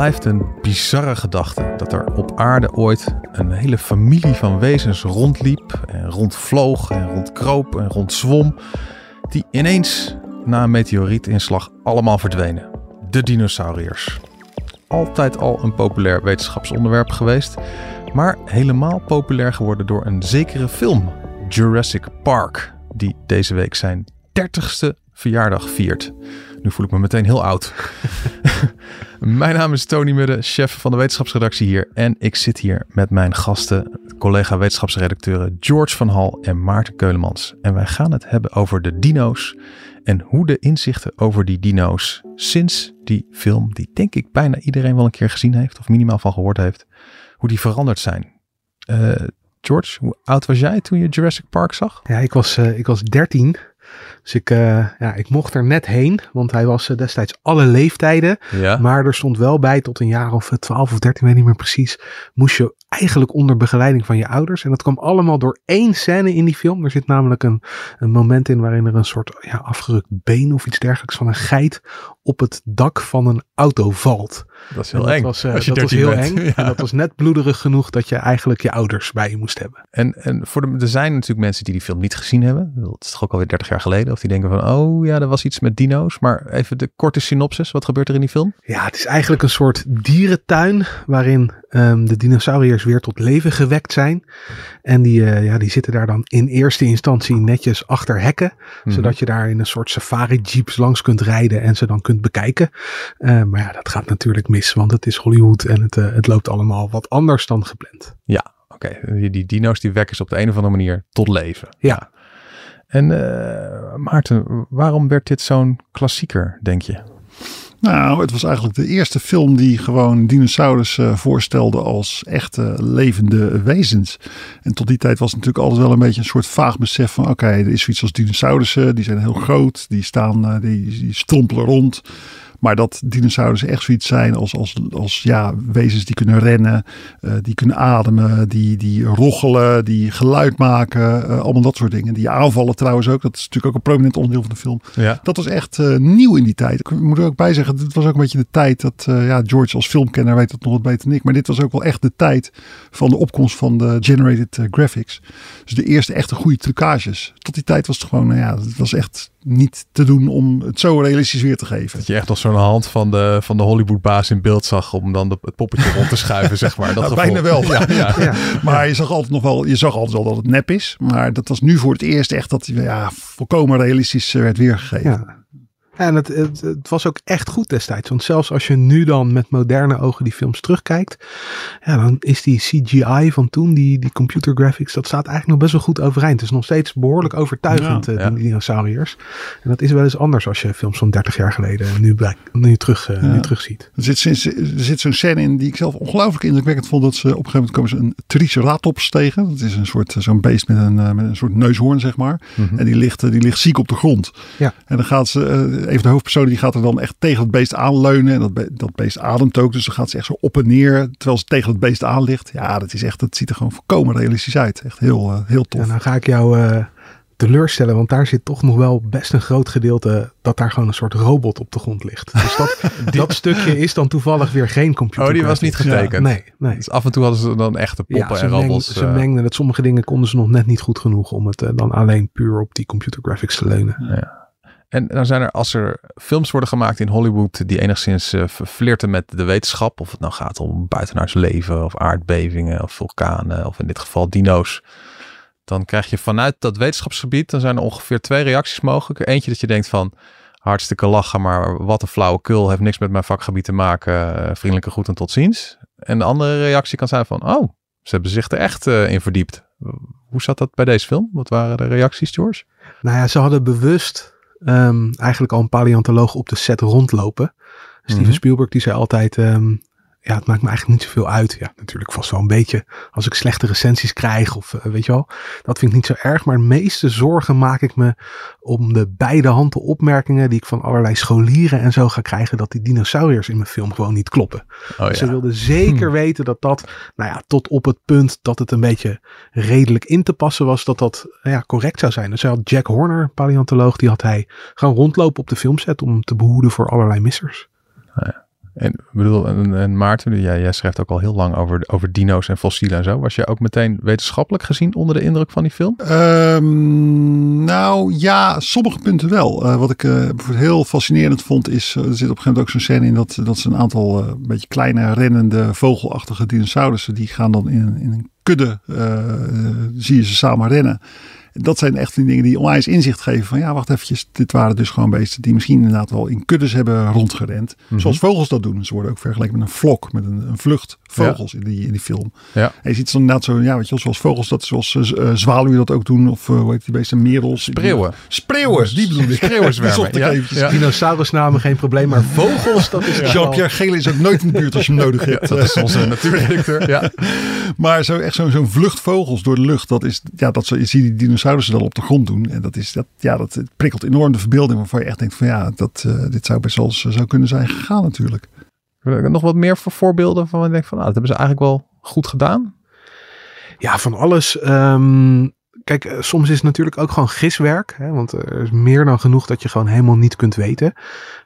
blijft een bizarre gedachte dat er op aarde ooit een hele familie van wezens rondliep en rondvloog en rondkroop en rondzwom, die ineens na een meteorietinslag allemaal verdwenen. De dinosauriërs. Altijd al een populair wetenschapsonderwerp geweest, maar helemaal populair geworden door een zekere film, Jurassic Park, die deze week zijn 30ste verjaardag viert. Nu voel ik me meteen heel oud. mijn naam is Tony Mudde, chef van de wetenschapsredactie hier. En ik zit hier met mijn gasten, collega wetenschapsredacteuren George van Hal en Maarten Keulemans. En wij gaan het hebben over de dino's en hoe de inzichten over die dino's sinds die film, die denk ik bijna iedereen wel een keer gezien heeft of minimaal van gehoord heeft, hoe die veranderd zijn. Uh, George, hoe oud was jij toen je Jurassic Park zag? Ja, ik was, uh, ik was 13. Dus ik, uh, ja, ik mocht er net heen, want hij was uh, destijds alle leeftijden. Ja. Maar er stond wel bij tot een jaar of 12 of 13, weet niet meer precies. Moest je eigenlijk onder begeleiding van je ouders. En dat kwam allemaal door één scène in die film. Er zit namelijk een, een moment in waarin er een soort ja, afgerukt been of iets dergelijks van een geit op het dak van een auto valt. Dat is heel dat eng. Was, uh, dat was heel bent. eng. Ja. En dat was net bloederig genoeg dat je eigenlijk je ouders bij je moest hebben. En, en voor de, er zijn natuurlijk mensen die die film niet gezien hebben. Dat is toch ook alweer 30 jaar geleden. Of die denken van, oh ja, er was iets met dino's. Maar even de korte synopsis. Wat gebeurt er in die film? Ja, het is eigenlijk een soort dierentuin waarin um, de dinosauriërs weer tot leven gewekt zijn. En die, uh, ja, die zitten daar dan in eerste instantie netjes achter hekken. Mm. Zodat je daar in een soort safari jeeps langs kunt rijden en ze dan kunt bekijken. Uh, maar ja, dat gaat natuurlijk mis, want het is Hollywood en het, uh, het loopt allemaal wat anders dan gepland. Ja, oké. Okay. Die, die dino's die wekken ze op de een of andere manier tot leven. Ja. En uh, Maarten, waarom werd dit zo'n klassieker, denk je? Nou, het was eigenlijk de eerste film die gewoon dinosaurussen uh, voorstelde als echte levende wezens. En tot die tijd was het natuurlijk altijd wel een beetje een soort vaag besef van oké, er is zoiets als dinosaurussen, die zijn heel groot, die staan, uh, die, die strompelen rond. Maar dat dinosaurussen echt zoiets zijn als, als, als ja, wezens die kunnen rennen, uh, die kunnen ademen, die, die roggelen, die geluid maken. Uh, allemaal dat soort dingen. Die aanvallen trouwens ook. Dat is natuurlijk ook een prominent onderdeel van de film. Ja. Dat was echt uh, nieuw in die tijd. Ik moet er ook bij zeggen, dit was ook een beetje de tijd dat ja, George als filmkenner weet het nog wat beter dan ik. Maar dit was ook wel echt de tijd van de opkomst van de generated graphics. Dus de eerste echte goede trucages. Tot die tijd was het gewoon, ja, het was echt niet te doen om het zo realistisch weer te geven. Dat je echt als zo'n hand van de, van de Hollywood-baas in beeld zag om dan de, het poppetje rond te schuiven, zeg maar. Dat nou, bijna wel. Ja, ja. ja, Maar je zag altijd nog wel, je zag altijd wel dat het nep is. Maar dat was nu voor het eerst echt dat ja, volkomen realistisch werd weergegeven. Ja. En het, het, het, was ook echt goed destijds. Want zelfs als je nu dan met moderne ogen die films terugkijkt. Ja, dan is die CGI van toen, die, die computer graphics, dat staat eigenlijk nog best wel goed overeind. Het is nog steeds behoorlijk overtuigend, ja, ja. die dinosauriërs. En dat is wel eens anders als je films van 30 jaar geleden nu, nu, terug, uh, ja. nu terug ziet. Er zit, sinds, er zit zo'n scène in die ik zelf ongelooflijk indrukwekkend vond. Dat ze op een gegeven moment komen ze een triceratops tegen. Dat is een soort, zo'n beest met een, met een soort neushoorn, zeg maar. Mm -hmm. En die ligt, die ligt ziek op de grond. Ja. En dan gaat ze... Uh, even de hoofdpersoon die gaat er dan echt tegen het beest aanleunen. En dat, be dat beest ademt ook. Dus dan gaat ze echt zo op en neer. Terwijl ze tegen het beest aan ligt. Ja, dat is echt, dat ziet er gewoon volkomen realistisch uit. Echt heel, uh, heel tof. En dan ga ik jou uh, teleurstellen. Want daar zit toch nog wel best een groot gedeelte dat daar gewoon een soort robot op de grond ligt. Dus dat, dat stukje is dan toevallig weer geen computer. Oh, die was niet getekend. Ja, nee, nee. Dus af en toe hadden ze dan echte poppen ja, en robots. Ze mengden het. Sommige dingen konden ze nog net niet goed genoeg om het uh, dan alleen puur op die computer graphics te leunen. Ja. En dan zijn er, als er films worden gemaakt in Hollywood die enigszins uh, met de wetenschap, of het nou gaat om buitenaards leven of aardbevingen of vulkanen of in dit geval dino's, dan krijg je vanuit dat wetenschapsgebied, dan zijn er ongeveer twee reacties mogelijk. Eentje dat je denkt van, hartstikke lachen, maar wat een flauwekul, heeft niks met mijn vakgebied te maken, uh, vriendelijke groet en tot ziens. En de andere reactie kan zijn van, oh, ze hebben zich er echt uh, in verdiept. Hoe zat dat bij deze film? Wat waren de reacties, George? Nou ja, ze hadden bewust um, eigenlijk al een paleontoloog op de set rondlopen. Steven mm-hmm. Spielberg die zei altijd, um, ja, het maakt me eigenlijk niet zoveel uit. Ja, natuurlijk vast wel een beetje als ik slechte recensies krijg of uh, weet je wel. Dat vind ik niet zo erg. Maar de meeste zorgen maak ik me om de beide handen opmerkingen die ik van allerlei scholieren en zo ga krijgen. Dat die dinosauriërs in mijn film gewoon niet kloppen. Oh, ja. Ze wilden zeker hm. weten dat dat, nou ja, tot op het punt dat het een beetje redelijk in te passen was. Dat dat ja, correct zou zijn. Dus hij had Jack Horner, paleontoloog, die had hij gaan rondlopen op de filmset om te behoeden voor allerlei missers. Oh, ja. En, bedoel, en, en Maarten, jij, jij schrijft ook al heel lang over, over dino's en fossielen en zo. Was je ook meteen wetenschappelijk gezien onder de indruk van die film? Ehm, nou ja, sommige punten wel. Eh, wat ik eh, heel fascinerend vond is, eh, er zit op een gegeven moment ook zo'n scène in dat, dat ze een aantal een beetje kleine rennende vogelachtige dinosaurussen, die gaan dan in, in een kudde, zie je ze samen rennen. Dat zijn echt die dingen die onwijs inzicht geven van ja, wacht eventjes, dit waren dus gewoon beesten die misschien inderdaad wel in kuddes hebben rondgerend. Mhm. Zoals vogels dat doen. Ze worden ook vergeleken met een vlok, met een, een vlucht vogels in, die, in die film. Ja. En je ziet dan inderdaad zo, ja, weet je wel, zoals vogels dat, zoals uh, zwaluwen dat ook doen. Of uh, hoe heet die beesten, merels. Spreeuwen. Spreeuwen, die bedoel ik. Spreeuwenzwermen. ja, ja. Dinosaurusnamen geen probleem, maar vogels, dat is ja. Jean-Pierre Gele is ook nooit in de buurt als je hem nodig hebt. dat is onze natuurredacteur. Ja. maar zo, echt zo'n zo vlucht vogels door de lucht, dat is, ja, dat zo, je ziet die dinosaurussen dan op de grond doen. En dat, is, dat, ja, dat prikkelt enorm de verbeelding waarvan je echt denkt van ja, dat, uh, dit zou best wel eens zou kunnen zijn gegaan natuurlijk. Nog wat meer voor voorbeelden van ik denk van nou, dat hebben ze eigenlijk wel goed gedaan. Ja, van alles. Um, kijk, uh, soms is het natuurlijk ook gewoon giswerk. Hè, want er is meer dan genoeg dat je gewoon helemaal niet kunt weten.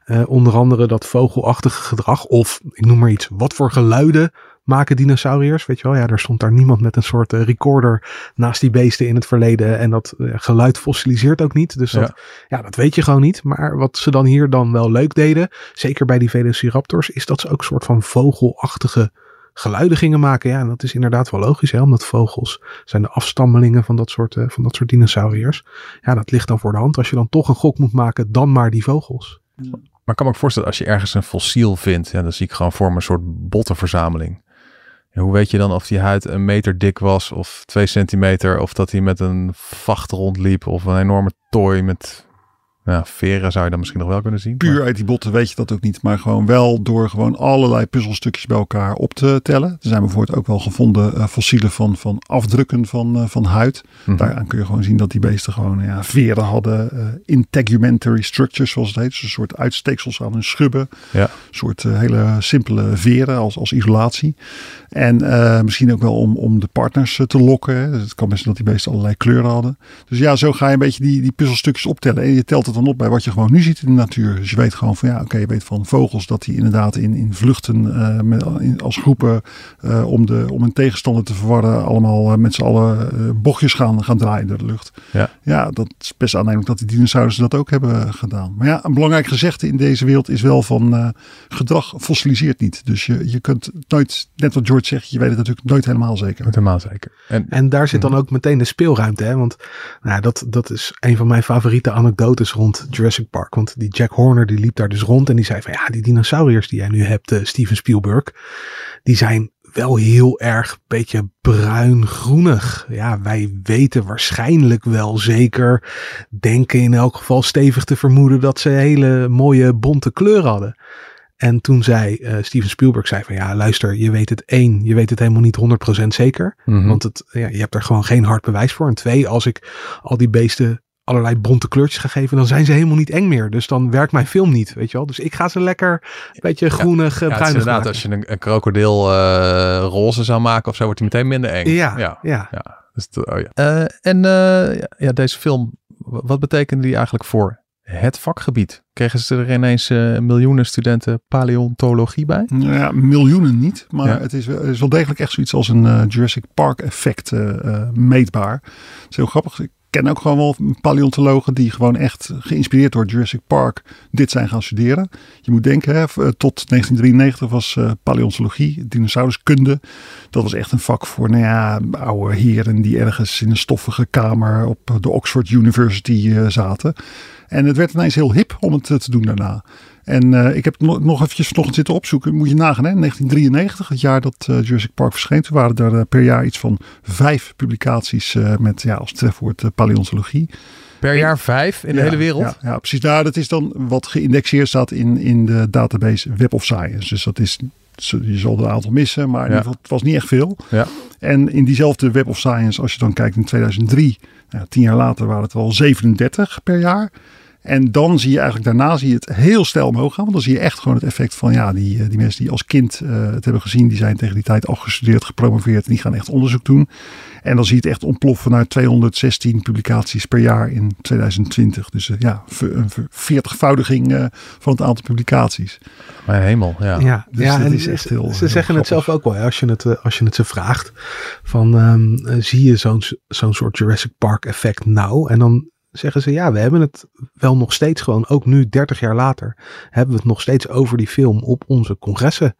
Uh, onder andere dat vogelachtige gedrag. Of ik noem maar iets. Wat voor geluiden maken dinosauriërs. Weet je wel, ja, er stond daar niemand met een soort uh, recorder naast die beesten in het verleden. En dat uh, geluid fossiliseert ook niet. Dus dat, ja. ja. dat weet je gewoon niet. Maar wat ze dan hier dan wel leuk deden, zeker bij die Velociraptors, is dat ze ook een soort van vogelachtige geluiden gingen maken. Ja, en dat is inderdaad wel logisch, hè, omdat vogels zijn de afstammelingen van dat soort, uh, van dat soort dinosauriërs. Ja, dat ligt dan voor de hand. Als je dan toch een gok moet maken, dan maar die vogels. Maar ik kan me ook voorstellen, als je ergens een fossiel vindt, ja, dan zie ik gewoon voor me een soort bottenverzameling. Hoe weet je dan of die huid een meter dik was of twee centimeter, of dat hij met een vacht rondliep of een enorme tooi met ja, veren zou je dan misschien nog wel kunnen zien. Puur maar... uit die botten weet je dat ook niet, maar gewoon wel door gewoon allerlei puzzelstukjes bij elkaar op te tellen. Er zijn bijvoorbeeld ook wel gevonden uh, fossielen van, van afdrukken van, uh, van huid. Mhm. Mm -hmm. Daaraan kun je gewoon zien dat die beesten gewoon ja, veren hadden, uh, integumentary structures zoals het heet. Dus een soort uitsteeksels aan hun schubben. Ja. Een soort hele simpele veren als, als isolatie. En misschien ook wel om, om de partners te lokken. Hè. Het kan best dat die beesten allerlei kleuren hadden. Dus ja, zo ga je een beetje die, die puzzelstukjes optellen. En je telt het dan op bij wat je gewoon nu ziet in de natuur. Dus je weet gewoon van ja, oké, okay, je weet van vogels dat die inderdaad in, in vluchten uh, met, in, als groepen uh, om, de, om een tegenstander te verwarren, allemaal uh, met z'n allen bochtjes gaan, gaan draaien door de lucht. Ja. ja, dat is best aannemelijk dat die dinosaurussen dat ook hebben gedaan. Maar ja, een belangrijk gezegde in deze wereld is wel van gedrag fossiliseert niet. Dus je, je kunt nooit, net wat George zegt, je weet het natuurlijk nooit helemaal zeker. Helemaal zeker. En, en daar zit dan ook meteen de speelruimte, hè? want nou, dat, dat is een van mijn favoriete anekdotes rond Jurassic Park. Want die Jack Horner die liep daar dus rond en die zei van ja, die dinosauriërs die jij nu hebt, uh, Steven Spielberg, die zijn wel heel erg beetje bruin-groenig. Ja, wij weten waarschijnlijk wel zeker, denken in elk geval stevig te vermoeden dat ze hele mooie bonte kleur hadden. En toen zei uh, Steven Spielberg zei van ja, luister, je weet het één, je weet het helemaal niet 100% zeker. Mhm. Mm -hmm. Want het, ja, je hebt er gewoon geen hard bewijs voor. En twee, als ik al die beesten allerlei bonte kleurtjes gegeven, dan zijn ze helemaal niet eng meer. Dus dan werkt mijn film niet, weet je wel. Dus ik ga ze lekker een beetje groenig, ja, ja, bruinig inderdaad, maken. als je een, een krokodil uh, roze zou maken of zo, wordt hij meteen minder eng. Ja, ja. ja. ja. Dus de, oh ja. Uh, en uh, ja, deze film, wat betekende die eigenlijk voor het vakgebied? Kregen ze er ineens uh, miljoenen studenten paleontologie bij? Nou ja, miljoenen niet. Maar ja. het, is, het, is, wel degelijk echt zoiets als een uh, Jurassic Park effect uh, meetbaar. Het is heel grappig. Ik ken ook gewoon wel paleontologen die gewoon echt geïnspireerd door Jurassic Park dit zijn gaan studeren. Je moet denken, hè, tot 1993 was paleontologie, dinosauruskunde. Dat was echt een vak voor nou ja, oude heren die ergens in een stoffige kamer op de Oxford University zaten. En het werd ineens heel hip om het te doen daarna. En uh, ik heb nog, nog eventjes vanochtend zitten opzoeken. Moet je nagaan, hè? 1993, het jaar dat uh, Jurassic Park verscheen. Toen waren er uh, per jaar iets van vijf publicaties met ja, als trefwoord paleontologie. Per jaar vijf in ja, de hele wereld? Ja, ja, precies. Nou, dat is dan wat geïndexeerd staat in, in de database Web of Science. Dus dat is, je zal er een aantal missen, maar in ieder geval, het was niet echt veel. Ja. En in diezelfde Web of Science, als je dan kijkt in 2003, nou, tien jaar later waren het wel 37 per jaar. En dan zie je eigenlijk daarna zie je het heel snel omhoog gaan. Want dan zie je echt gewoon het effect van ja, die, die mensen die als kind uh, het hebben gezien, die zijn tegen die tijd al gestudeerd, gepromoveerd en die gaan echt onderzoek doen. En dan zie je het echt ontploffen naar 216 publicaties per jaar in 2020. Dus uh, ja, een veertigvoudiging uh, van het aantal publicaties. Mijn hemel, ja. Ja, dus ja dat en is echt heel ze heel zeggen het zelf ook wel, hè, als je het, eh, als je het ze vraagt. Van, ehm, eh, zie je zo'n zo'n soort Jurassic Park effect nou? En dan zeggen ze, ja, we hebben het wel nog steeds gewoon, ook nu 30 jaar later, hebben we het nog steeds over die film op onze congressen.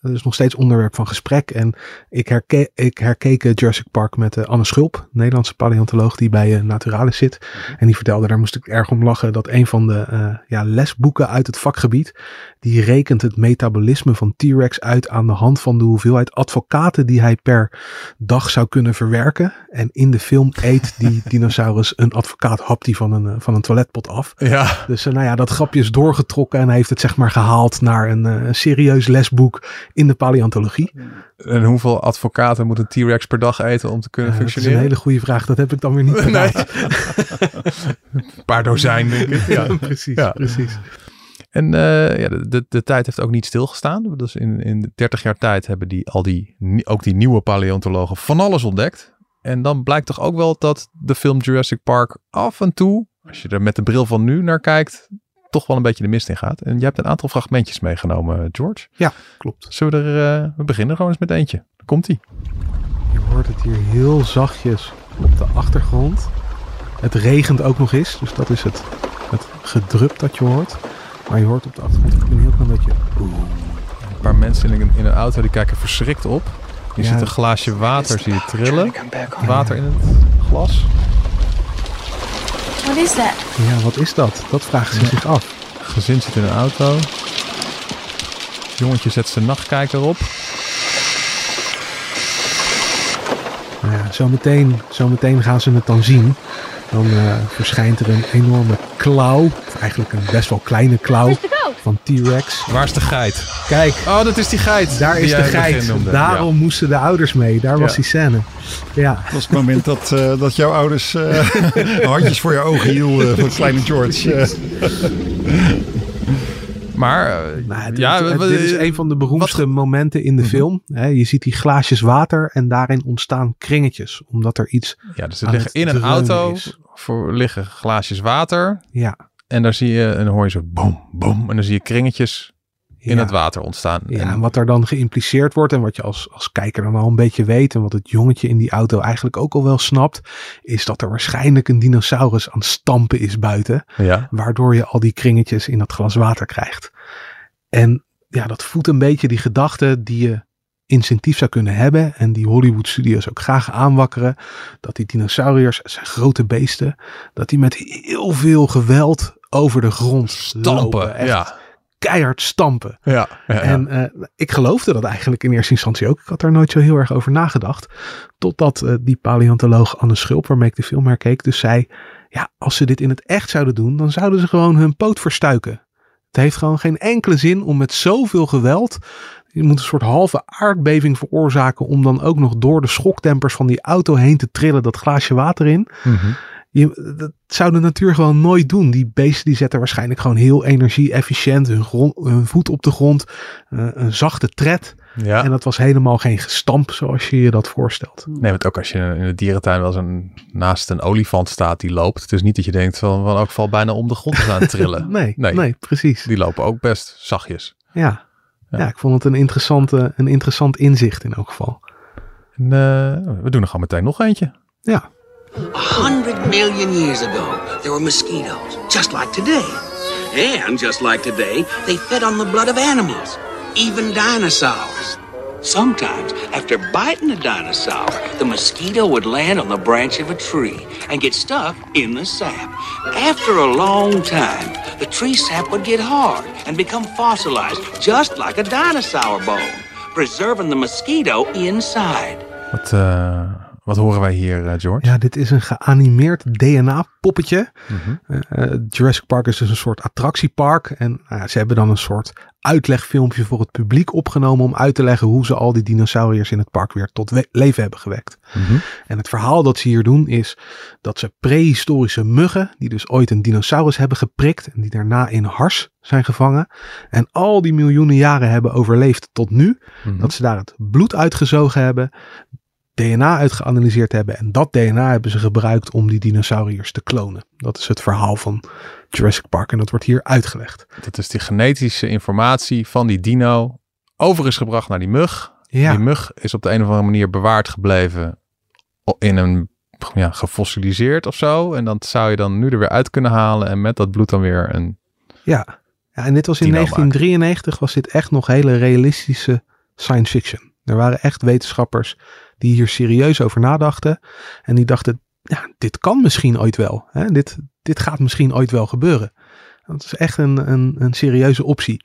Dat is nog steeds onderwerp van gesprek. En ik, herke ik herkeek eh, Jurassic Park met eh, Anne Schulp, Nederlandse paleontoloog die bij eh, Naturalis zit. En die vertelde, daar moest ik erg om lachen, dat een van de ja, lesboeken uit het vakgebied, die rekent het metabolisme van T-Rex uit aan de hand van de hoeveelheid advocaten die hij per dag zou kunnen verwerken. En in de film eet die dinosaurus een advocaat, hapt die van een, eh, van een toiletpot af. Ja, Dus eh, nou ja, dat grapje is doorgetrokken en hij heeft het zeg maar gehaald naar een, eh, een serieus lesboek in de paleontologie. en hoeveel advocaten moet een T-Rex per dag eten om te kunnen Eh, dat is een functioneren? hele goede vraag, dat heb ik dan weer niet Nee. Een paar dozijn, denk ik. Ja. precies, Ja. precies. En eh, ja, de, de, de tijd heeft ook niet stilgestaan. Dus in, in 30 jaar tijd hebben die, al die, ook die nieuwe paleontologen van alles ontdekt. En dan blijkt toch ook wel dat de film Jurassic Park af en toe, als je er met de bril van nu naar kijkt, toch wel een beetje de mist in gaat. En je hebt een aantal fragmentjes meegenomen, George. Klopt. Zullen we er, eh, we beginnen gewoon eens met eentje. Daar komt ie. Je hoort het hier heel zachtjes op de achtergrond. Het regent ook nog eens, dus dat is het, het gedrup dat je hoort. Maar je hoort op de achtergrond ook een heel klein beetje... Een paar mensen in een, in een auto die kijken verschrikt op. Je Ja. ziet een glaasje water, zie je trillen. Water in het glas. What is that? Ja, wat is dat? Dat vragen ze zich af. Gezin zit in een auto. Jongetje zet zijn nachtkijker op. Nou ja, zometeen, zometeen gaan ze het dan zien. Dan eh, verschijnt er een enorme klauw, of eigenlijk een best wel kleine klauw van T-Rex. Waar is de geit? Kijk, Oh, dat is die geit. daar die is de geit. Daarom moesten de ouders mee. Daar was Ja. die scène. Ja, Dat was het moment dat, eh, dat jouw ouders eh, handjes voor je ogen hielden van kleine George. Eh. Maar, eh, Nou, het- ja, het- dit is een van de beroemdste momenten in de Mhm. film. Hè, je ziet die glaasjes water en daarin ontstaan kringetjes. Omdat er iets... ja, dus er liggen in een auto is. voor, liggen glaasjes water. Ja, En daar zie je, en dan hoor je zo boom, boom. En dan zie je kringetjes in ja. het water ontstaan. Ja, En- en wat er dan geïmpliceerd wordt en wat je als, als kijker dan al een beetje weet en wat het jongetje in die auto eigenlijk ook al wel snapt, is dat er waarschijnlijk een dinosaurus aan het stampen is buiten, ja. waardoor je al die kringetjes in dat glas water krijgt. En ja, dat voedt een beetje die gedachte die je instinctief zou kunnen hebben en die Hollywood studios ook graag aanwakkeren, dat die dinosauriërs, zijn grote beesten, dat die met heel veel geweld over de grond Stampen. lopen. Echt Ja. Keihard stampen. Ja. En eh, ik geloofde dat eigenlijk in eerste instantie ook. Ik had daar nooit zo heel erg over nagedacht. Totdat eh, die paleontoloog Anne Schulp, waarmee ik de film herkeek, dus zei... Ja, als ze dit in het echt zouden doen, dan zouden ze gewoon hun poot verstuiken. Het heeft gewoon geen enkele zin om met zoveel geweld... Je moet een soort halve aardbeving veroorzaken om dan ook nog door de schoktempers van die auto heen te trillen dat glaasje water in. Mhm. Je, dat zou de natuur gewoon nooit doen. Die beesten die zetten waarschijnlijk gewoon heel energie-efficiënt hun, grond, hun voet op de grond. eh, een zachte tred. ja. En dat was helemaal geen gestamp zoals je je dat voorstelt. Nee, want ook als je in de dierentuin wel zo'n naast een olifant staat die loopt. Het is niet dat je denkt van, van ook val bijna om de grond te aan het trillen. Nee, Nee. nee. precies. Die lopen ook best zachtjes. Ja. Ja. Ja. ik vond het een, interessante, een interessant inzicht in elk geval. En, eh, we doen er gewoon meteen nog eentje. Ja, A hundred million years ago, there were mosquitoes, just like today. And just like today, they fed on the blood of animals, even dinosaurs. Sometimes, after biting a dinosaur, the mosquito would land on the branch of a tree and get stuck in the sap. After a long time, the tree sap would get hard and become fossilized, just like a dinosaur bone, preserving the mosquito inside. Wat, eh, wat horen wij hier, eh, George? ja dit is een geanimeerd DNA-poppetje. Mhm. Eh, Jurassic Park is dus een soort attractiepark. En nou ze hebben dan een soort uitlegfilmpje voor het publiek opgenomen om uit te leggen hoe ze al die dinosauriërs in het park weer tot leven hebben gewekt. Mhm. En het verhaal dat ze hier doen is dat ze prehistorische muggen, die dus ooit een dinosaurus hebben geprikt en die daarna in hars zijn gevangen en al die miljoenen jaren hebben overleefd tot nu, Mhm. dat ze daar het bloed uitgezogen hebben. DNA uitgeanalyseerd hebben. En dat DNA hebben ze gebruikt om die dinosauriërs te klonen. Dat is het verhaal van Jurassic Park. En dat wordt hier uitgelegd. Dat is die genetische informatie van die dino over is gebracht naar die mug. Ja, Die mug is op de een of andere manier bewaard gebleven in een ja, gefossiliseerd of zo. En dat zou je dan nu er weer uit kunnen halen en met dat bloed dan weer een... ja. ja en dit was in Dino 1993 was dit echt nog hele realistische science fiction. Er waren echt wetenschappers die hier serieus over nadachten. En die dachten, ja, dit kan misschien ooit wel. Hè? Dit, dit gaat misschien ooit wel gebeuren. Dat is echt een, een, een serieuze optie.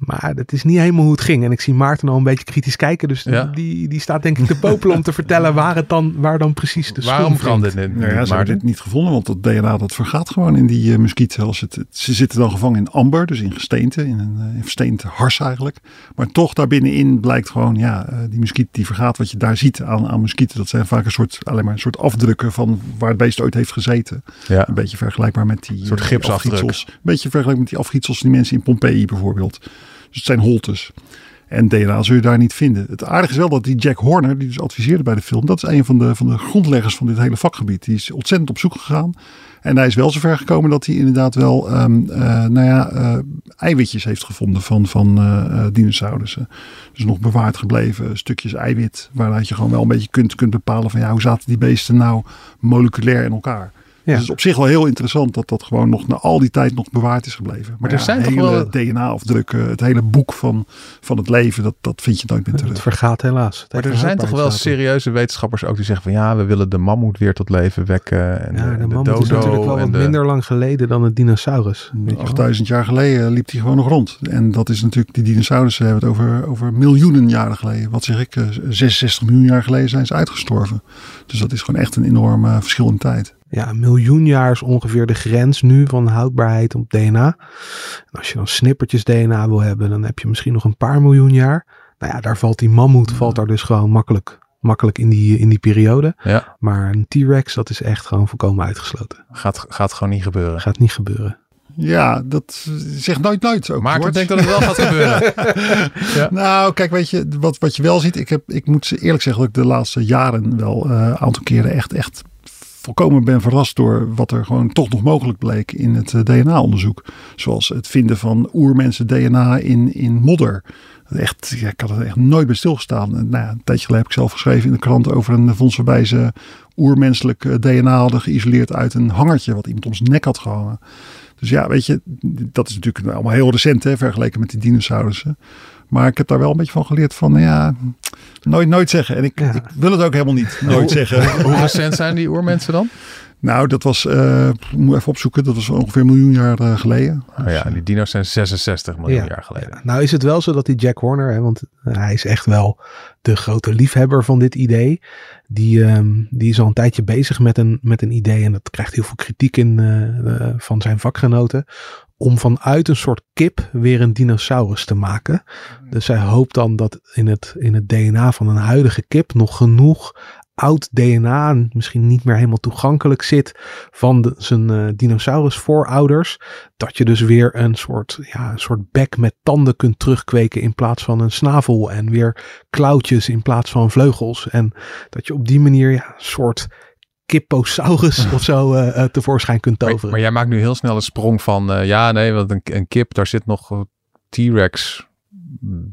Maar dat is niet helemaal hoe het ging. En ik zie Maarten al een beetje kritisch kijken. Dus Ja. die, die staat denk ik te popelen om te vertellen waar, het dan, waar dan precies de Waarom kan dit niet? Nou ja, ze hebben dit niet gevonden, want dat DNA dat vergaat gewoon in die eh, het- ze zitten dan gevangen in amber, dus in gesteente, in een in versteend hars eigenlijk. Maar toch daar binnenin blijkt gewoon, ja, eh, die muskiet die vergaat. Wat je daar ziet aan, aan muskieten, dat zijn vaak een soort, alleen maar een soort afdrukken van waar het beest ooit heeft gezeten. Ja. Een beetje vergelijkbaar met die, Een soort. Een beetje vergelijkbaar met die afgietsels die mensen in Pompeii bijvoorbeeld. Dus het zijn holtes. En DNA zul je daar niet vinden. Het aardige is wel dat die Jack Horner, die dus adviseerde bij de film, dat is een van de, van de grondleggers van dit hele vakgebied. Die is ontzettend op zoek gegaan. En hij is wel zover gekomen dat hij inderdaad wel ehm, eh, nou ja, eh, eiwitjes heeft gevonden van, van eh, dinosaurussen. Dus nog bewaard gebleven stukjes eiwit, waaruit je gewoon wel een beetje kunt, kunt bepalen van ja, hoe zaten die beesten nou moleculair in elkaar. Ja. Dus het is op zich wel heel interessant dat dat gewoon nog na al die tijd nog bewaard is gebleven. Maar, er ja, zijn toch hele wel- DNA-afdrukken, het hele boek van, van het leven, dat, dat vind je nooit meer Het terug. vergaat helaas. Het Maar er zijn toch wel serieuze wetenschappers ook die zeggen van ja, we willen de mammoet weer tot leven wekken. En Ja, de, de de mammoet dodo is natuurlijk wel wat de- minder lang geleden dan het dinosaurus. weet je wel. 8000 jaar geleden liep die gewoon nog rond. En dat is natuurlijk, die dinosaurussen hebben het over, over miljoenen jaren geleden. Wat zeg ik, eh, 66 miljoen jaar geleden zijn ze uitgestorven. Dus dat is gewoon echt een enorm eh, verschil in tijd. Ja, een miljoen jaar is ongeveer de grens nu van houdbaarheid op DNA. En als je dan snippertjes DNA wil hebben, dan heb je misschien nog een paar miljoen jaar. Nou ja, daar valt die mammoet valt daar dus gewoon makkelijk, makkelijk in, die, in die periode. Ja, Maar een T-Rex, dat is echt gewoon volkomen uitgesloten. gaat, gaat gewoon niet gebeuren. Gaat niet gebeuren. Ja, dat eh, zegt nooit nooit. Ook, Maarten George. denkt dat het wel gaat gebeuren. ja. Nou, kijk, weet je, wat, wat je wel ziet. Ik, heb, ik moet eerlijk zeggen dat ik de laatste jaren wel eh, een aantal keren echt, echt volkomen ben verrast door wat er gewoon toch nog mogelijk bleek in het eh, DNA-onderzoek. Zoals het vinden van oermensen DNA in, in modder. Echt, ik had er echt nooit bij stilgestaan. Nou een tijdje geleden heb ik zelf geschreven in de krant over een fonds waarbij ze oermenselijk eh, DNA hadden geïsoleerd uit een hangertje wat iemand om zijn nek had gehangen. Dus ja, weet je, dat is natuurlijk allemaal heel recent hè, vergeleken met die dinosaurussen. Maar ik heb daar wel een beetje van geleerd van, ja, nooit, nooit zeggen. En ik, Ja. ik wil het ook helemaal niet, nooit zeggen. Hoe recent zijn die oermensen dan? Nou, dat was, eh, ik moet even opzoeken, dat was ongeveer een miljoen jaar eh, geleden. Oh ja, die dino's zijn 66 miljoen jaar geleden. Ja, nou is het wel zo dat die Jack Horner, hè, want eh, hij is echt wel de grote liefhebber van dit idee. Die, ehm, die is al een tijdje bezig met een, met een idee en dat krijgt heel veel kritiek in, van zijn vakgenoten. Om vanuit een soort kip weer een dinosaurus te maken. Dus hij hoopt dan dat in het, in het DNA van een huidige kip nog genoeg oud DNA, misschien niet meer helemaal toegankelijk zit van de, zijn eh, dinosaurus voorouders. Dat je dus weer een soort, ja, een soort bek met tanden kunt terugkweken in plaats van een snavel. En weer klauwtjes in plaats van vleugels. En dat je op die manier ja, een soort kipposaurus of zo eh, eh, tevoorschijn kunt Maar, toveren. maar jij maakt nu heel snel een sprong van, eh, ja nee, want een, een kip, daar zit nog T-Rex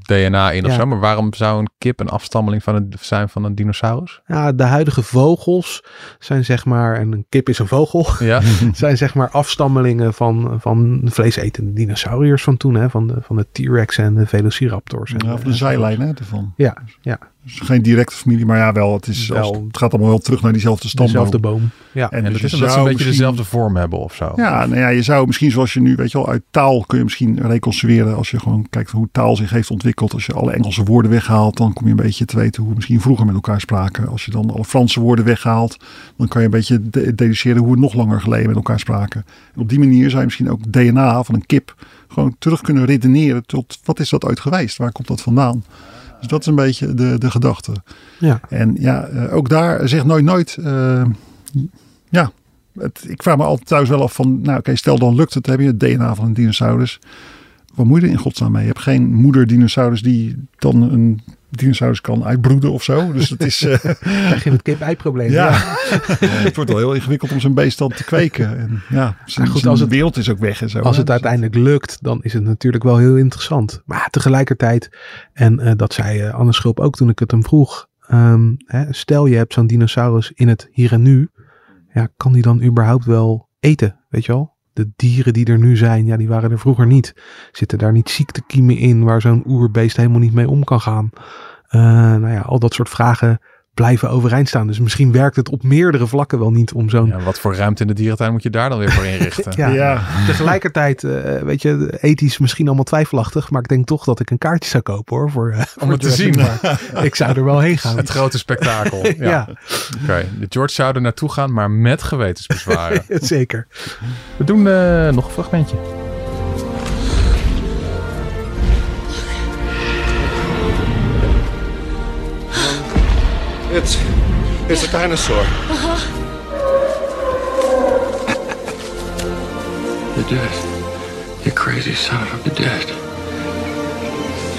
DNA in of zo. Maar waarom zou een kip een afstammeling van een, zijn van een dinosaurus? Ja, de huidige vogels zijn zeg maar, en een kip is een vogel, Ja, zijn zeg maar afstammelingen van, van vleesetende dinosauriërs van toen. Hè, van de, van de T-Rex en de Velociraptors. En, Ja, of de en- zijlijn hè, ervan. Ja, ja, Dus geen directe familie, maar ja, wel. Het, is Wel. als, het gaat allemaal wel terug naar diezelfde stamboom. dezelfde boom. Ja, En en dus dat is omdat ze zou een beetje dezelfde vorm hebben of zo. Ja, nou ja, je zou misschien zoals je nu, weet je wel, uit taal kun je misschien reconstrueren. Als je gewoon kijkt hoe taal zich heeft ontwikkeld. Als je alle Engelse woorden weghaalt, dan kom je een beetje te weten hoe we misschien vroeger met elkaar spraken. Als je dan alle Franse woorden weghaalt, dan kan je een beetje de- deduceren hoe we nog langer geleden met elkaar spraken. En op die manier zou je misschien ook DNA van een kip gewoon terug kunnen redeneren tot wat is dat ooit geweest? Waar komt dat vandaan? Dus dat is een beetje de, de gedachte. ja. En ja, eh, ook daar zegt nooit nooit. eh, ja, het, ik vraag me altijd thuis wel af van, nou oké, stel dan lukt het, heb je het DNA van een dinosaurus. Wat moet je er in godsnaam mee? Je hebt geen moeder dinosaurus die dan een dinosaurus kan uitbroeden of zo. Dus dat is... Uh, Krijg je het kip-ei-probleem. Ja. het wordt wel heel ingewikkeld om zo'n beest dan te kweken. En ja, zijn, goed, zijn als het- beeld is ook weg en zo. Als hè. het uiteindelijk lukt, dan is het natuurlijk wel heel interessant. Maar tegelijkertijd, en eh, dat zei eh, Anne Schulp ook toen ik het hem vroeg. ehm, hè, stel je hebt zo'n dinosaurus in het hier en nu. Ja, kan die dan überhaupt wel eten? Weet je wel? De dieren die er nu zijn, ja, die waren er vroeger niet. Zitten daar niet ziektekiemen in waar zo'n oerbeest helemaal niet mee om kan gaan? Eh, nou ja, al dat soort vragen blijven overeind staan. Dus misschien werkt het op meerdere vlakken wel niet om zo'n Ja, wat voor ruimte in de dierentuin moet je daar dan weer voor inrichten? Ja. Ja, Tegelijkertijd, eh, weet je, ethisch misschien allemaal twijfelachtig, maar ik denk toch dat ik een kaartje zou kopen hoor. Voor, eh, voor het te zien. Ik zou er wel heen gaan. Het grote spektakel. Ja. ja, Oké, de George zou er naartoe gaan, maar met gewetensbezwaren. zeker. We doen eh, nog een fragmentje. It's it's a dinosaur. Uh-huh. You're dead. You crazy son of a dead.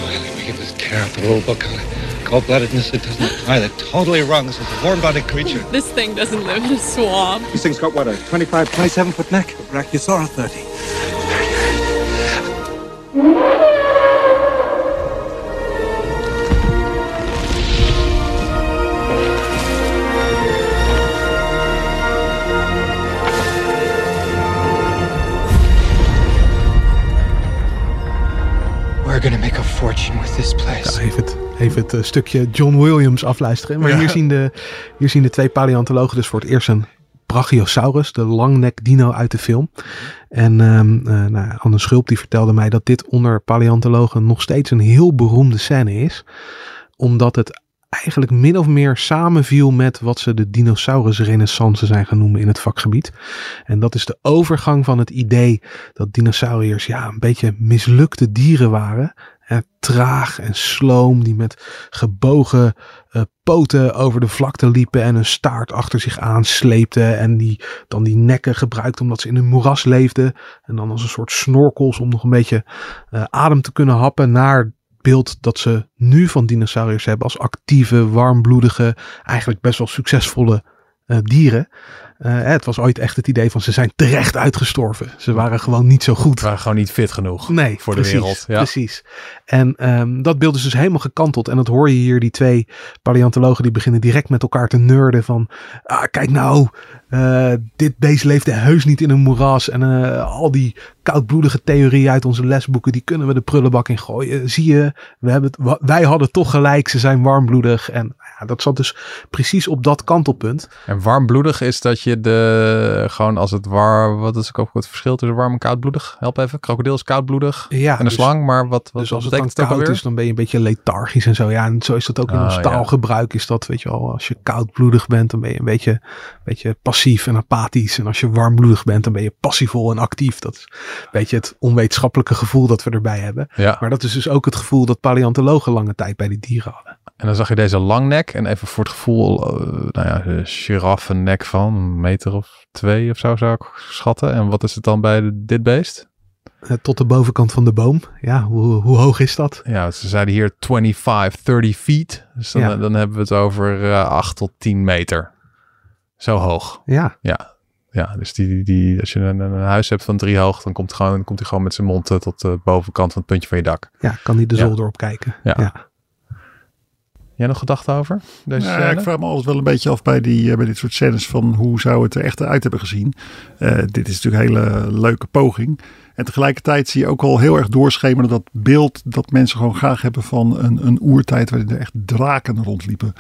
Let me get this tear out the rule book on it. Cold-bloodedness, it doesn't apply. They're totally wrong. This is a warm-blooded creature. This thing doesn't live in a swamp. This thing's got what, a 25, 27 foot neck? Brachiosaurus 30. Even het, eh, stukje John Williams afluisteren. Maar hier, zien de, hier zien de twee paleontologen dus voor het eerst een Brachiosaurus, de langnek dino uit de film. En ehm eh, nou, Anne Schulp die vertelde mij dat dit onder paleontologen nog steeds een heel beroemde scène is. Omdat het eigenlijk min of meer samenviel met wat ze de dinosaurusrenaissance zijn genoemd in het vakgebied. En dat is de overgang van het idee dat dinosauriërs ja, een beetje mislukte dieren waren. Traag en sloom, die met gebogen eh, poten over de vlakte liepen en een staart achter zich aansleepten. En die dan die nekken gebruikten omdat ze in een moeras leefden. En dan als een soort snorkels om nog een beetje eh, adem te kunnen happen naar beeld dat ze nu van dinosauriërs hebben als actieve, warmbloedige, eigenlijk best wel succesvolle eh, dieren. Eh, het was ooit echt het idee van ze zijn terecht uitgestorven. Ze waren gewoon niet zo goed. We waren gewoon niet fit genoeg Nee, voor precies, de wereld. Ja. Precies. En ehm, dat beeld is dus helemaal gekanteld. En dat hoor je hier, die twee paleontologen die beginnen direct met elkaar te nerden van... Ah, kijk nou, eh, dit beest leefde heus niet in een moeras. En eh, al die koudbloedige theorieën uit onze lesboeken, die kunnen we de prullenbak in gooien. Zie je, we hebben het, wij hadden toch gelijk, ze zijn warmbloedig. En ja, dat zat dus precies op dat kantelpunt. En warmbloedig is dat je de, gewoon als het warm, wat is ook het verschil tussen warm en koudbloedig? Help even, krokodil is koudbloedig Ja, en een dus- slang, maar wat, wat, dus als het dan het koud is, dan ben je een beetje lethargisch en zo. Ja, en zo is dat ook in Ah, ons taalgebruik. Is dat, weet je wel, als je koudbloedig bent, dan ben je een beetje, beetje passief en apathisch. En als je warmbloedig bent, dan ben je passievol en actief. Dat is een beetje het onwetenschappelijke gevoel dat we erbij hebben. Ja, Maar dat is dus ook het gevoel dat paleontologen lange tijd bij die dieren hadden. en dan zag je deze langnek en even voor het gevoel, eh, nou ja, een giraffennek van een meter of twee of zo zou ik schatten. En wat is het dan bij de- dit beest? Eh, Tot de bovenkant van de boom. Ja, hoe, hoe hoog is dat? Ja, ze zeiden hier 25, 30 feet. Dus dan, Ja. dan hebben we het over eh 8 tot 10 meter. Zo hoog. Ja, Ja, dus die, die, als je een, een huis hebt van drie hoog, dan komt, gewoon, komt hij gewoon met zijn mond eh, tot de bovenkant van het puntje van je dak. ja kan die de Ja. zolder op kijken. Ja. ja. Jij nog gedachten over deze Nou, ja, ik vraag me altijd wel een beetje af bij, die, eh, bij dit soort scènes van hoe zou het er echt uit hebben gezien. Eh, dit is natuurlijk een hele leuke poging. En tegelijkertijd zie je ook al heel erg doorschemeren dat beeld dat mensen gewoon graag hebben van een, een oertijd waarin er echt draken rondliepen.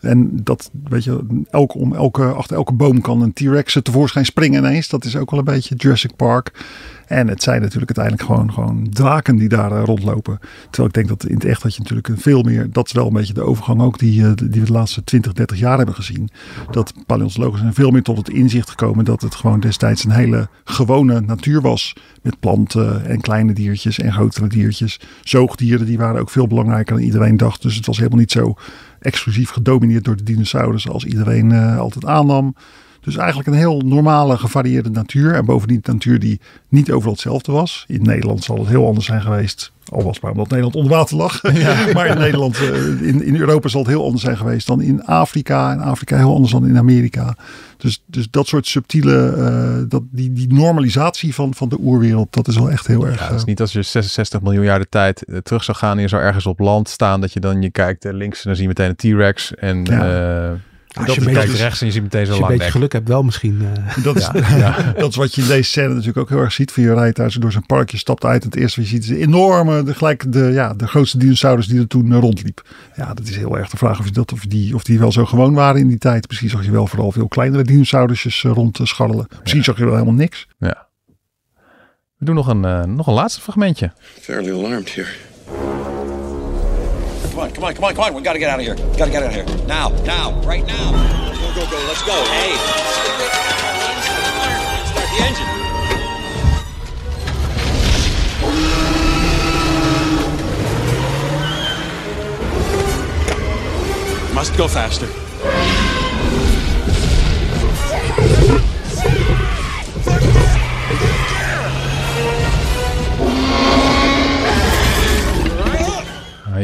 En dat, weet je, elke, om elke, achter elke boom kan een T-Rex tevoorschijn springen ineens. Dat is ook wel een beetje Jurassic Park. En het zijn natuurlijk uiteindelijk gewoon, gewoon draken die daar eh, rondlopen. Terwijl ik denk dat in het echt had je natuurlijk veel meer. Dat is wel een beetje de overgang ook die, eh, die we de laatste 20, 30 jaar hebben gezien. Dat paleontologen zijn veel meer tot het inzicht gekomen dat het gewoon destijds een hele gewone natuur was. Met planten en kleine diertjes en grotere diertjes. Zoogdieren die waren ook veel belangrijker dan iedereen dacht. Dus het was helemaal niet zo exclusief gedomineerd door de dinosaurussen als iedereen eh, altijd aannam. Dus eigenlijk een heel normale, gevarieerde natuur. En bovendien natuur die niet overal hetzelfde was. In Nederland zal het heel anders zijn geweest. Al was het maar omdat Nederland onder water lag. maar in Nederland, eh, in, in Europa zal het heel anders zijn geweest dan in Afrika. En Afrika heel anders dan in Amerika. Dus, dus dat soort subtiele, eh, dat, die, die normalisatie van, van de oerwereld, dat is wel echt heel erg. Ja, het is eh, niet als je 66 miljoen jaar de tijd terug zou gaan en je zou ergens op land staan, dat je dan je kijkt links en dan zie je meteen een T-Rex en Ja. Als dat je kijkt rechts en je ziet meteen Als zo'n je een lang beetje geluk hebt, wel misschien. eh, Dat is, dat is wat je in deze scène natuurlijk ook heel erg ziet. Van je rijdt daar zo door zo'n parkje, stapt uit. En het eerste wat je ziet is een enorme, de, gelijk de, ja, de grootste dinosaurus die er toen eh, rondliep. Ja, dat is heel erg de vraag of, je dat, of, die, of die wel zo gewoon waren in die tijd. Misschien zag je wel vooral veel kleinere dinosaurusjes eh, rond eh, scharrelen. Misschien zag je wel helemaal niks. Ja. We doen nog een, nog een laatste fragmentje. Fairly alarmed here. Come on, come on, come on, come on. We gotta get out of here. Gotta get out of here. Now, now, right now. Go, go, go. Let's go. Hey. Start the engine. Must go faster.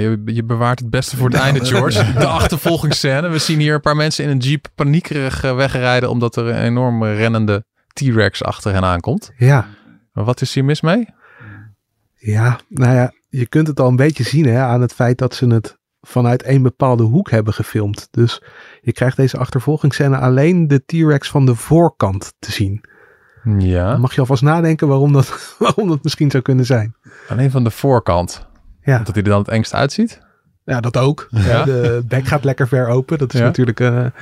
Je, je bewaart het beste voor het einde, George. De achtervolgingsscène. We zien hier een paar mensen in een jeep paniekerig eh, wegrijden omdat er een enorm rennende T-Rex achter hen aankomt. ja. Maar wat is hier mis mee? Ja, nou ja, je kunt het al een beetje zien hè, aan het feit dat ze het vanuit een bepaalde hoek hebben gefilmd. Dus je krijgt deze achtervolgingsscène alleen de T-Rex van de voorkant te zien. Ja, Dan mag je alvast nadenken waarom dat, waarom dat misschien zou kunnen zijn. alleen van de voorkant. Ja, Dat hij er dan het engst uitziet. ja dat ook. Ja. De bek gaat lekker ver open. Dat is Ja. natuurlijk een,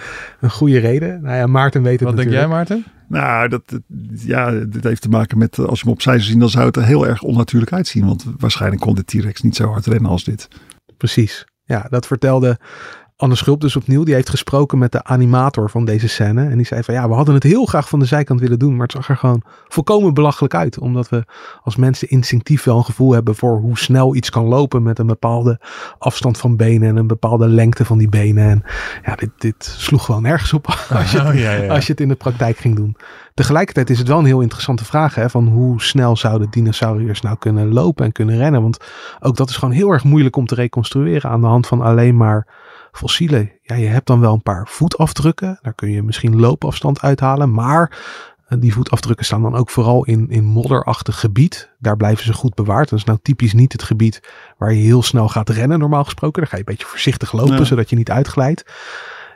een goede reden. Nou ja, Maarten weet het Wat denk jij, natuurlijk. Maarten? Nou, dat, dat- ja, dit heeft te maken met eh, als je hem opzij zou zien, dan zou het er heel erg onnatuurlijk uitzien. Want waarschijnlijk kon de T-Rex niet zo hard rennen als dit. Precies. Ja, dat vertelde Anne Schulp dus opnieuw. Die heeft gesproken met de animator van deze scène. En die zei van ja, we hadden het heel graag van de zijkant willen doen. Maar het zag er gewoon volkomen belachelijk uit. Omdat we als mensen instinctief wel een gevoel hebben voor hoe snel iets kan lopen. Met een bepaalde afstand van benen en een bepaalde lengte van die benen. En ja, dit, dit sloeg gewoon nergens op als je, het, Oh, ja, ja. als je het in de praktijk ging doen. Tegelijkertijd is het wel een heel interessante vraag. Hè, van hoe snel zouden dinosauriërs nou kunnen lopen en kunnen rennen? Want ook dat is gewoon heel erg moeilijk om te reconstrueren aan de hand van alleen maar fossielen. Ja, je hebt dan wel een paar voetafdrukken. Daar kun je misschien loopafstand uithalen. Maar eh, die voetafdrukken staan dan ook vooral in, in modderachtig gebied. Daar blijven ze goed bewaard. Dat is nou typisch niet het gebied waar je heel snel gaat rennen normaal gesproken. Daar ga je een beetje voorzichtig lopen, Ja. zodat je niet uitglijdt.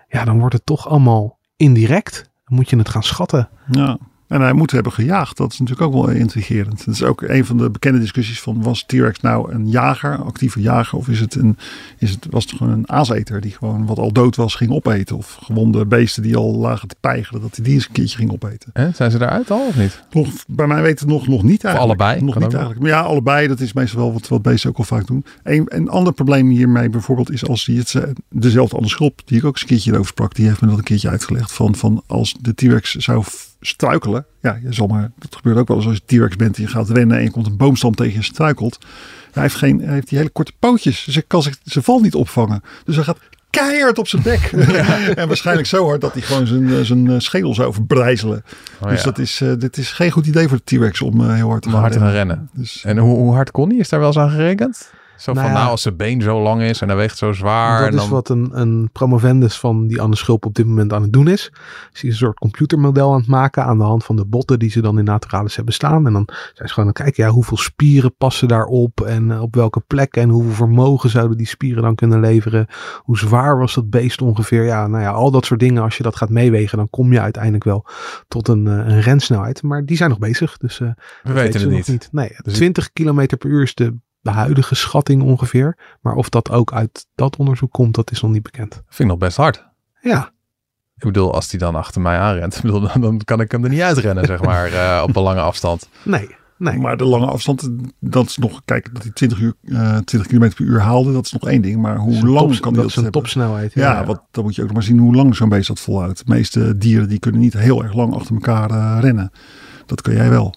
Ja, dan wordt het toch allemaal indirect. Dan moet je het gaan schatten. Ja. En hij moet hebben gejaagd. Dat is natuurlijk ook wel intrigerend. Dat is ook een van de bekende discussies van was T-Rex nou een jager, actieve jager, of is het een, is het, was het gewoon een aaseter die gewoon wat al dood was ging opeten, of gewonde beesten die al lagen te pijgeren, dat hij die eens een keertje ging opeten. Zijn ze eruit al of niet? Nog, bij mij weten nog, nog niet eigenlijk. allebei? Nog niet eigenlijk. Maar ja, allebei. Dat is meestal wel wat, wat beesten ook al vaak doen. Een, een ander probleem hiermee bijvoorbeeld is als die het, eh, dezelfde Anne Schulp, die ik ook eens een keertje over sprak, die heeft me dat een keertje uitgelegd. Van, van als de T-Rex zou struikelen. Ja, je zal maar, dat gebeurt ook wel eens als je T-Rex bent en je gaat rennen en je komt een boomstam tegen en struikelt. Hij heeft, geen, hij heeft die hele korte pootjes. Dus hij kan zich zijn val niet opvangen. Dus hij gaat keihard op zijn bek. en waarschijnlijk zo hard dat hij gewoon zijn, eh, zijn eh, schedel zou verbrijzelen. Oh, dus ja. dat is, eh, dit is geen goed idee voor de T-Rex om heel hard te gaan hard te gaan rennen. rennen. Dus, En hoe, hoe hard kon hij? Is daar wel eens aan gerekend? Zo Nou van, ja. nou, als zijn been zo lang is en hij weegt zo zwaar. dat en is dan... wat een, een promovendus van die Anne Schulp op dit moment aan het doen is. Ze is een soort computermodel aan het maken aan de hand van de botten die ze dan in Naturalis hebben staan. En dan zijn ze gewoon aan het kijken, ja, hoeveel spieren passen daarop en eh, op welke plek en hoeveel vermogen zouden die spieren dan kunnen leveren. Hoe zwaar was dat beest ongeveer? Ja, nou ja, al dat soort dingen. Als je dat gaat meewegen, dan kom je uiteindelijk wel tot een, eh, een rensnelheid. Maar die zijn nog bezig, dus eh, We weten het nog niet. Nee, Dus- 20 kilometer per uur is de, de huidige schatting ongeveer. Maar of dat ook uit dat onderzoek komt, dat is nog niet bekend. Vind ik nog best hard. Ja, Ik bedoel, als hij dan achter mij aanrent, bedoel, dan, dan kan ik hem er niet uitrennen, zeg maar, eh, op een lange afstand. nee, nee. Maar de lange afstand, dat is nog, kijk, dat hij 20, uur, eh 20 km per uur haalde, dat is nog één ding. Maar hoe lang top- kan dat dat is een hebben? topsnelheid. Ja, wat, dan moet je ook nog maar zien hoe lang zo'n beest dat volhoudt. De meeste dieren die kunnen niet heel erg lang achter elkaar eh, rennen. Dat kun jij wel.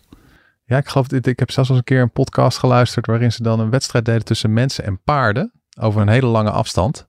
Ja, ik geloof, ik heb zelfs al eens een keer een podcast geluisterd waarin ze dan een wedstrijd deden tussen mensen en paarden over een hele lange afstand.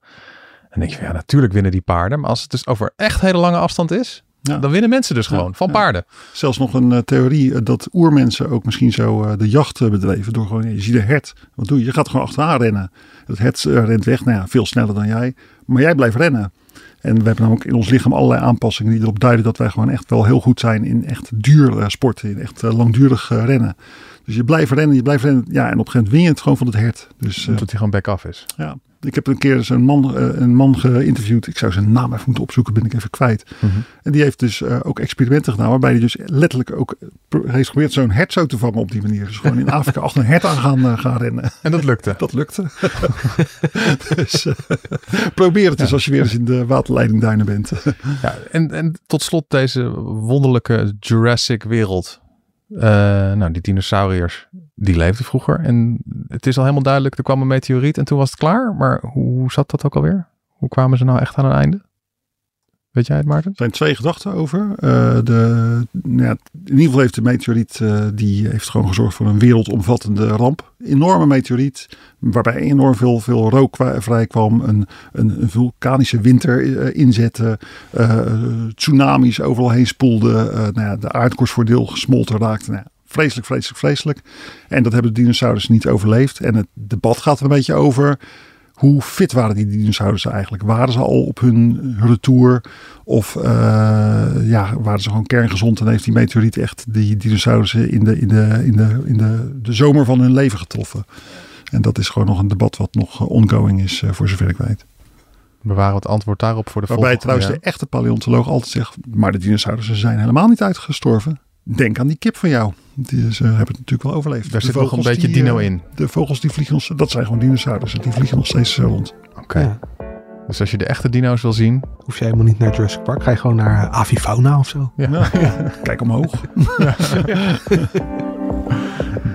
En denk je, van, ja, natuurlijk winnen die paarden. Maar als het dus over echt hele lange afstand is, Ja. Dan winnen mensen dus gewoon van ja. paarden. Zelfs nog een eh, theorie eh, dat oermensen ook misschien zo eh, de jacht bedreven. Door gewoon, je ziet een hert. Wat doe je? Je gaat gewoon achteraan rennen. Het hert rent weg, nou ja, veel sneller dan jij. Maar jij blijft rennen. En we hebben namelijk in ons lichaam allerlei aanpassingen die erop duiden dat wij gewoon echt wel heel goed zijn in echt duur eh, sporten. In echt eh, langdurig eh, rennen. Dus je blijft rennen, je blijft rennen. Ja, en op een gegeven moment win je het gewoon van het hert. Dus Omdat hij gewoon back-off is. ja, ik heb een keer zo'n man, eh, een man geïnterviewd. Ik zou zijn naam even moeten opzoeken, ben ik even kwijt. Mhm. En die heeft dus eh, ook experimenten gedaan. Waarbij hij dus letterlijk ook heeft geprobeerd zo'n hert zo te vangen op die manier. Dus gewoon in Afrika achter een hert aan gaan, eh, gaan rennen. En dat lukte. Dat lukte. dus probeer het dus als je weer eens in de waterleidingduinen bent. Ja, en, en tot slot deze wonderlijke Jurassic wereld. Nou, die dinosauriërs, die leefden vroeger. En het is al helemaal duidelijk, er kwam een meteoriet en toen was het klaar. Maar hoe zat dat ook alweer? Hoe kwamen ze nou echt aan een einde? Weet jij het, Maarten? Er zijn twee gedachten over. Eh, de, nou ja, in ieder geval heeft de meteoriet, eh, die heeft gewoon gezorgd voor een wereldomvattende ramp. Enorme meteoriet, waarbij enorm veel, veel rook kwa- vrij kwam. Een, een, vulkanische winter eh, inzette. tsunamis overal heen spoelden. nou ja, de aardkorst voor deel gesmolten raakte. Nou vreselijk, vreselijk, vreselijk. En dat hebben de dinosaurus niet overleefd. En het debat gaat er een beetje over... Hoe fit waren die dinosaurussen eigenlijk? Waren ze al op hun retour? Of eh, ja, waren ze gewoon kerngezond en heeft die meteoriet echt die dinosaurussen in de, in de, in de, in de, de zomer van hun leven getroffen? En dat is gewoon nog een debat wat nog eh, ongoing is, eh, voor zover ik weet. We het antwoord daarop voor de Waarbij volgende trouwens jaar. de echte paleontoloog altijd zegt, maar de dinosaurussen zijn helemaal niet uitgestorven. Denk aan die kip van jou. Die ze hebben het natuurlijk wel overleefd. Daar De zit nog een beetje die, dino eh, in. De vogels die vliegen, nog- dat zijn gewoon dinosaurussen. Die vliegen nog steeds eh, rond. Oké. Ja. Dus als je de echte dino's wil zien, Hoef je helemaal niet naar Jurassic Park. Ga je gewoon naar eh, Avifauna of zo. Ja. Kijk omhoog.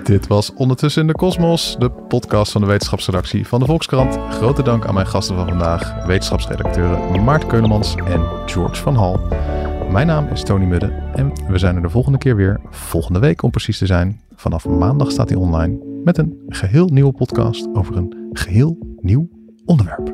Dit was Ondertussen in de Kosmos, de podcast van de wetenschapsredactie van de Volkskrant. Grote dank aan mijn gasten van vandaag, wetenschapsredacteuren Maarten Keulemans en George van Hal. Mijn naam is Tony Mudde en we zijn er de volgende keer weer, volgende week om precies te zijn. Vanaf maandag staat hij online met een geheel nieuwe podcast over een geheel nieuw onderwerp.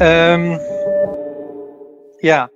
Ehm, ja.